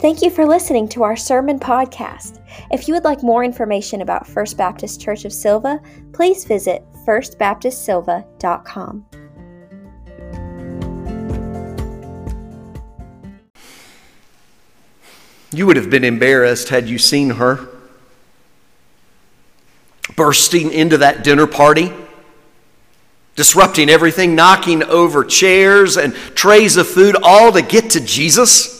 Thank you for listening to our sermon podcast. If you would like more information about First Baptist Church of Sylva, please visit firstbaptistsylva.com. You would have been embarrassed had you seen her bursting into that dinner party, disrupting everything, knocking over chairs and trays of food, all to get to Jesus,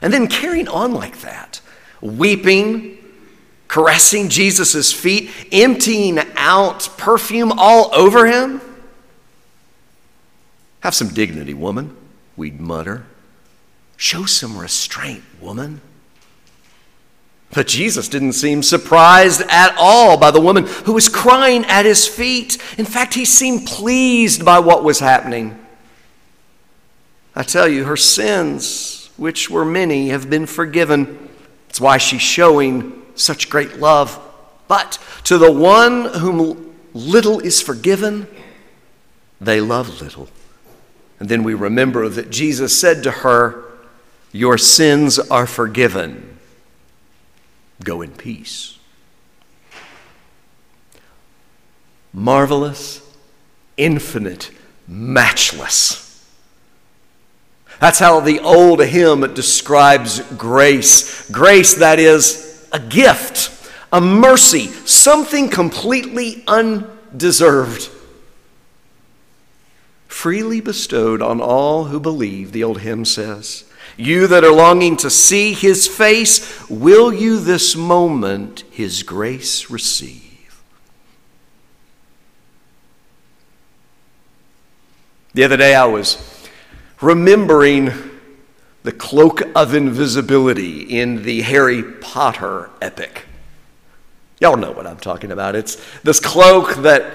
and then carrying on like that, weeping, caressing Jesus' feet, emptying out perfume all over him. Have some dignity, woman, we'd mutter. Show some restraint, woman. But Jesus didn't seem surprised at all by the woman who was crying at his feet. In fact, he seemed pleased by what was happening. I tell you, her sins, which were many, have been forgiven. That's why she's showing such great love. But to the one whom little is forgiven, they love little. And then we remember that Jesus said to her, your sins are forgiven. Go in peace. Marvelous, infinite, matchless. That's how the old hymn describes grace. Grace, that is a gift, a mercy, something completely undeserved. Freely bestowed on all who believe, the old hymn says. You that are longing to see his face, will you this moment his grace receive? The other day I was remembering the cloak of invisibility in the Harry Potter epic. Y'all know what I'm talking about. It's this cloak that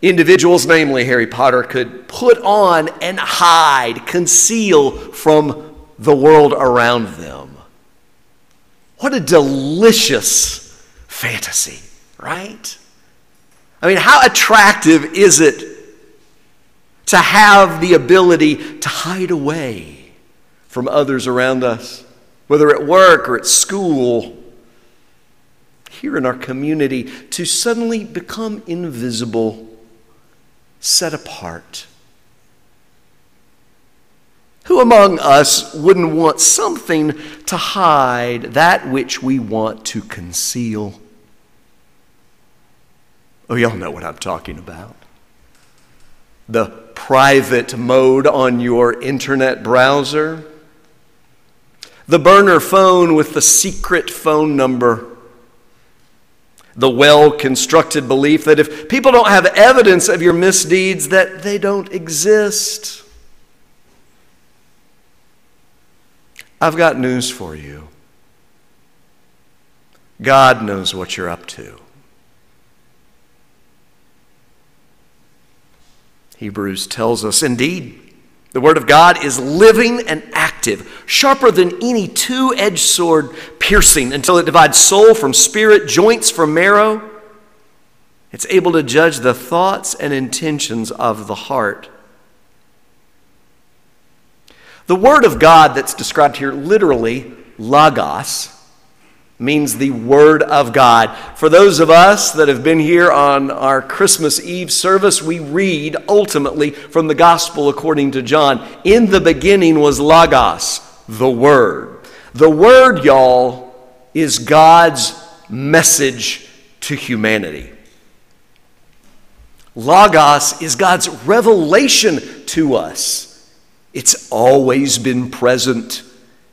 individuals, namely Harry Potter, could put on and hide, conceal from the world around them. What a delicious fantasy, right? I mean, how attractive is it to have the ability to hide away from others around us, whether at work or at school, here in our community, to suddenly become invisible, set apart? Who among us wouldn't want something to hide that which we want to conceal? Oh, y'all know what I'm talking about. The private mode on your internet browser, the burner phone with the secret phone number, the well constructed belief that if people don't have evidence of your misdeeds, that they don't exist. I've got news for you. God knows what you're up to. Hebrews tells us, indeed, the Word of God is living and active, sharper than any two edged sword, piercing until it divides soul from spirit, joints from marrow. It's able to judge the thoughts and intentions of the heart. The word of God that's described here, literally, logos, means the word of God. For those of us that have been here on our Christmas Eve service, we read ultimately from the gospel according to John. In the beginning was logos, the word. The word, y'all, is God's message to humanity. Logos is God's revelation to us. It's always been present,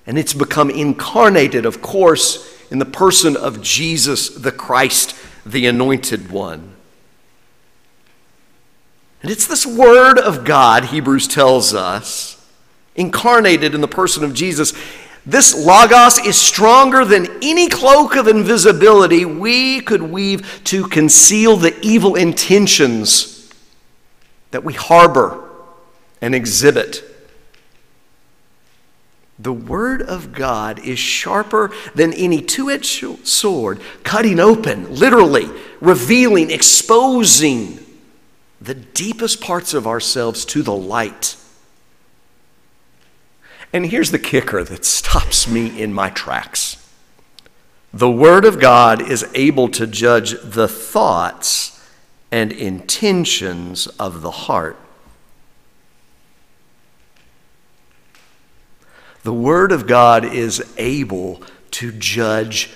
and it's become incarnated, of course, in the person of Jesus the Christ, the Anointed One. And it's this Word of God, Hebrews tells us, incarnated in the person of Jesus. This Logos is stronger than any cloak of invisibility we could weave to conceal the evil intentions that we harbor and exhibit the Word of God is sharper than any two edged sword, cutting open, literally, revealing, exposing the deepest parts of ourselves to the light. And here's the kicker that stops me in my tracks the Word of God is able to judge the thoughts and intentions of the heart. The Word of God is able to judge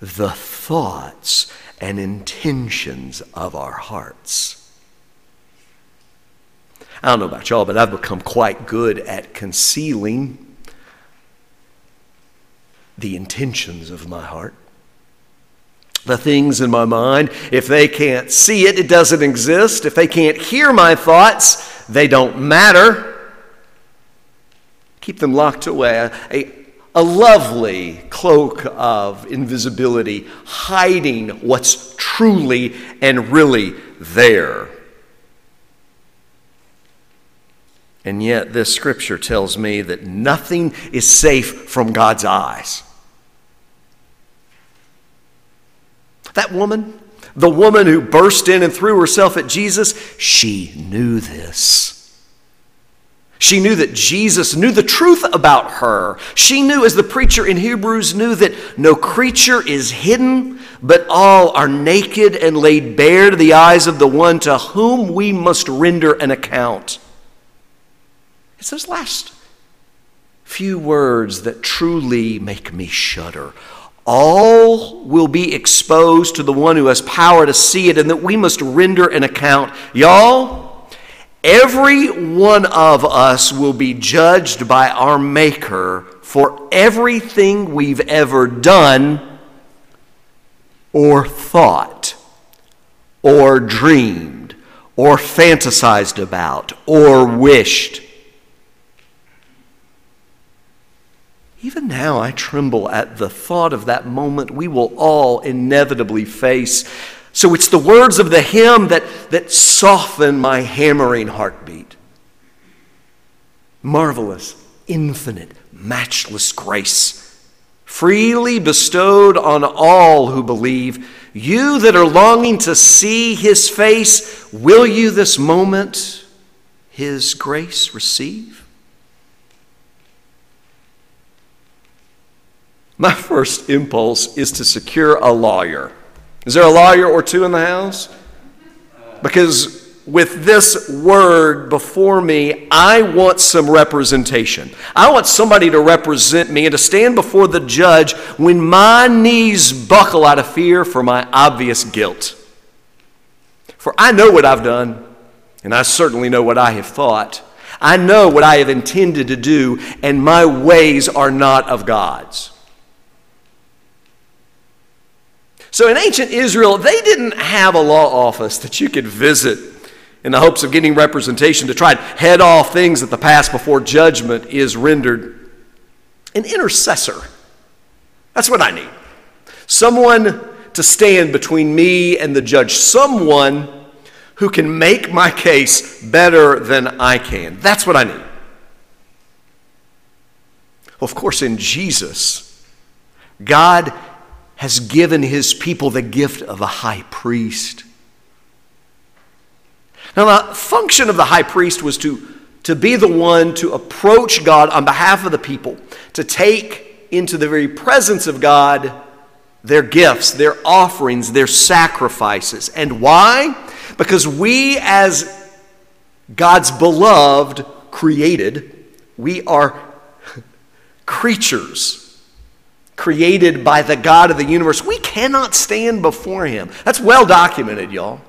the thoughts and intentions of our hearts. I don't know about y'all, but I've become quite good at concealing the intentions of my heart. The things in my mind, if they can't see it, it doesn't exist. If they can't hear my thoughts, they don't matter. Keep them locked away. A, a lovely cloak of invisibility, hiding what's truly and really there. And yet, this scripture tells me that nothing is safe from God's eyes. That woman, the woman who burst in and threw herself at Jesus, she knew this. She knew that Jesus knew the truth about her. She knew, as the preacher in Hebrews knew, that no creature is hidden, but all are naked and laid bare to the eyes of the one to whom we must render an account. It's those last few words that truly make me shudder. All will be exposed to the one who has power to see it, and that we must render an account. Y'all, every one of us will be judged by our Maker for everything we've ever done or thought or dreamed or fantasized about or wished. Even now, I tremble at the thought of that moment we will all inevitably face. So it's the words of the hymn that, that soften my hammering heartbeat. Marvelous, infinite, matchless grace, freely bestowed on all who believe. You that are longing to see his face, will you this moment his grace receive? My first impulse is to secure a lawyer. Is there a lawyer or two in the house? Because with this word before me, I want some representation. I want somebody to represent me and to stand before the judge when my knees buckle out of fear for my obvious guilt. For I know what I've done, and I certainly know what I have thought. I know what I have intended to do, and my ways are not of God's. So in ancient Israel, they didn't have a law office that you could visit in the hopes of getting representation to try and head off things that the past before judgment is rendered. An intercessor. That's what I need. Someone to stand between me and the judge. Someone who can make my case better than I can. That's what I need. Well, of course, in Jesus, God has given his people the gift of a high priest. Now, the function of the high priest was to, to be the one to approach God on behalf of the people, to take into the very presence of God their gifts, their offerings, their sacrifices. And why? Because we, as God's beloved, created, we are creatures created by the God of the universe, we cannot stand before him. That's well documented, y'all.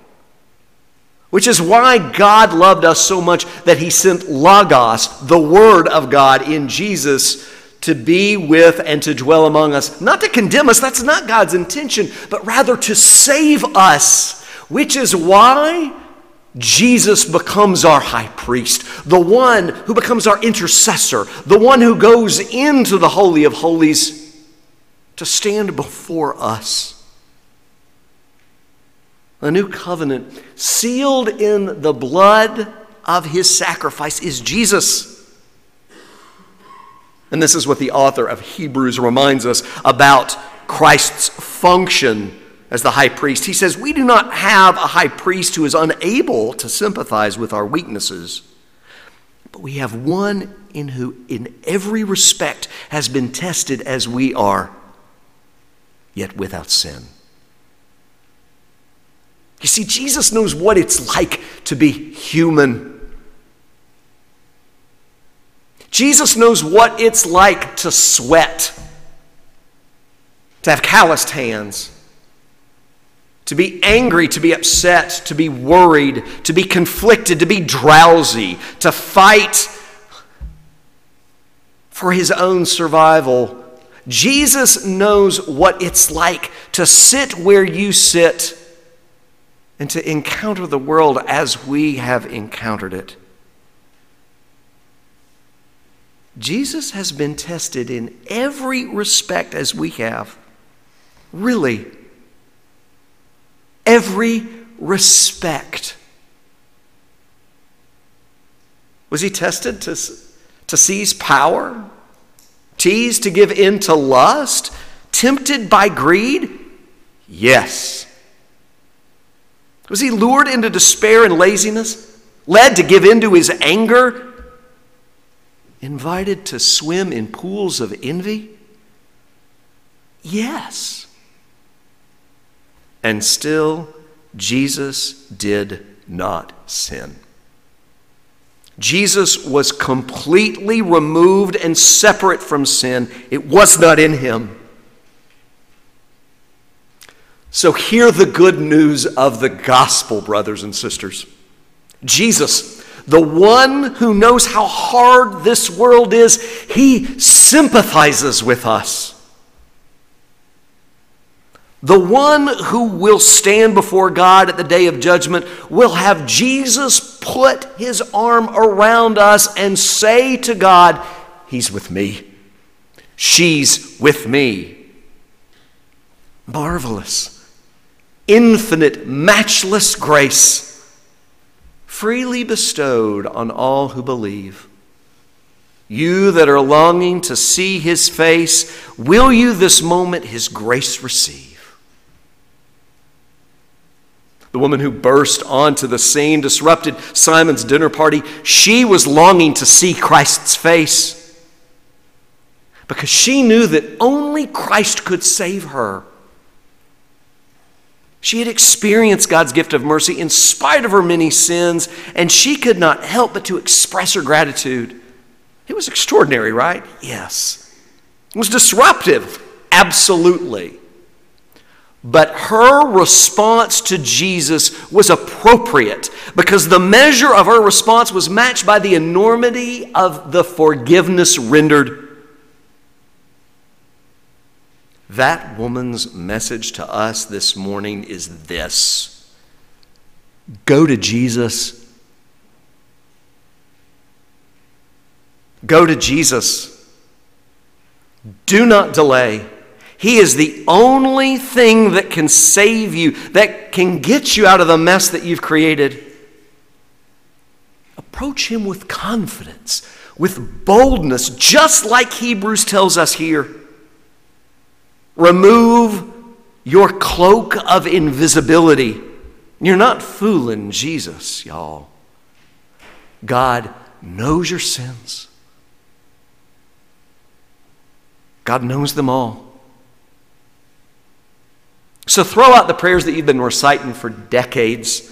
Which is why God loved us so much that he sent Logos, the Word of God, in Jesus to be with and to dwell among us. Not to condemn us, that's not God's intention, but rather to save us. Which is why Jesus becomes our high priest, the one who becomes our intercessor, the one who goes into the Holy of Holies to stand before us. A new covenant sealed in the blood of his sacrifice is Jesus. And this is what the author of Hebrews reminds us about Christ's function as the high priest. He says, We do not have a high priest who is unable to sympathize with our weaknesses but we have one in who, in every respect, has been tested as we are, yet without sin. You see, Jesus knows what it's like to be human. Jesus knows what it's like to sweat, to have calloused hands, to be angry, to be upset, to be worried, to be conflicted, to be drowsy, to fight for his own survival. Jesus knows what it's like to sit where you sit and to encounter the world as we have encountered it. Jesus has been tested in every respect as we have. Really, every respect. Was he tested to, to seize power? Teased to give in to lust? Tempted by greed? Yes. Was he lured into despair and laziness? Led to give in to his anger? Invited to swim in pools of envy? Yes. And still, Jesus did not sin. Jesus was completely removed and separate from sin. It was not in him. So, hear the good news of the gospel, brothers and sisters. Jesus, the one who knows how hard this world is, he sympathizes with us. The one who will stand before God at the day of judgment will have Jesus put his arm around us and say to God, He's with me. She's with me. Marvelous infinite, matchless grace freely bestowed on all who believe. You that are longing to see his face, will you this moment his grace receive? The woman who burst onto the scene disrupted Simon's dinner party. She was longing to see Christ's face because she knew that only Christ could save her. She had experienced God's gift of mercy in spite of her many sins, and she could not help but to express her gratitude. It was extraordinary, right? Yes. It was disruptive, absolutely. But her response to Jesus was appropriate because the measure of her response was matched by the enormity of the forgiveness rendered That woman's message to us this morning is this go to Jesus. Go to Jesus. Do not delay. He is the only thing that can save you, that can get you out of the mess that you've created. Approach Him with confidence, with boldness, just like Hebrews tells us here. Remove your cloak of invisibility. You're not fooling Jesus, y'all. God knows your sins. God knows them all. So throw out the prayers that you've been reciting for decades,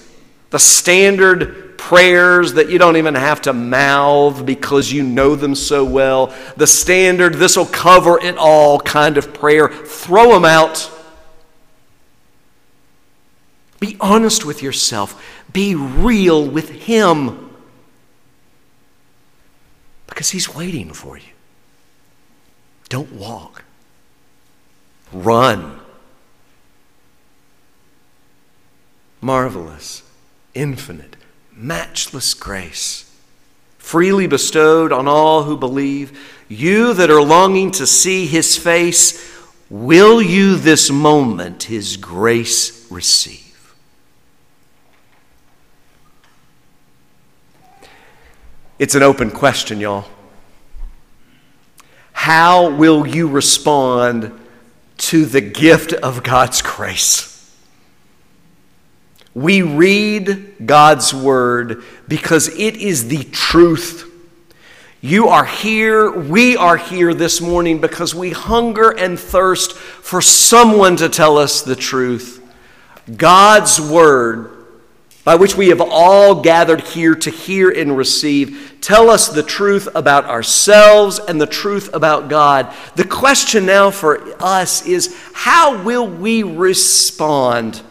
the standard prayers that you don't even have to mouth because you know them so well, the standard, this will cover it all kind of prayer, throw them out. Be honest with yourself, be real with Him because He's waiting for you. Don't walk, run. Marvelous, infinite matchless grace, freely bestowed on all who believe. You that are longing to see his face, will you this moment his grace receive? It's an open question, y'all. How will you respond to the gift of God's grace? We read God's word because it is the truth. You are here, we are here this morning because we hunger and thirst for someone to tell us the truth. God's Word, by which we have all gathered here to hear and receive, tell us the truth about ourselves and the truth about God. The question now for us is how will we respond?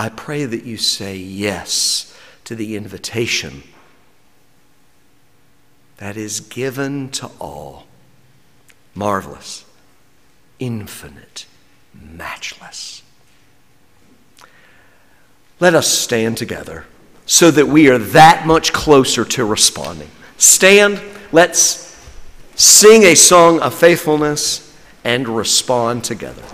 I pray that you say yes to the invitation that is given to all. Marvelous, infinite, matchless. Let us stand together so that we are that much closer to responding. Stand, let's sing a song of faithfulness and respond together.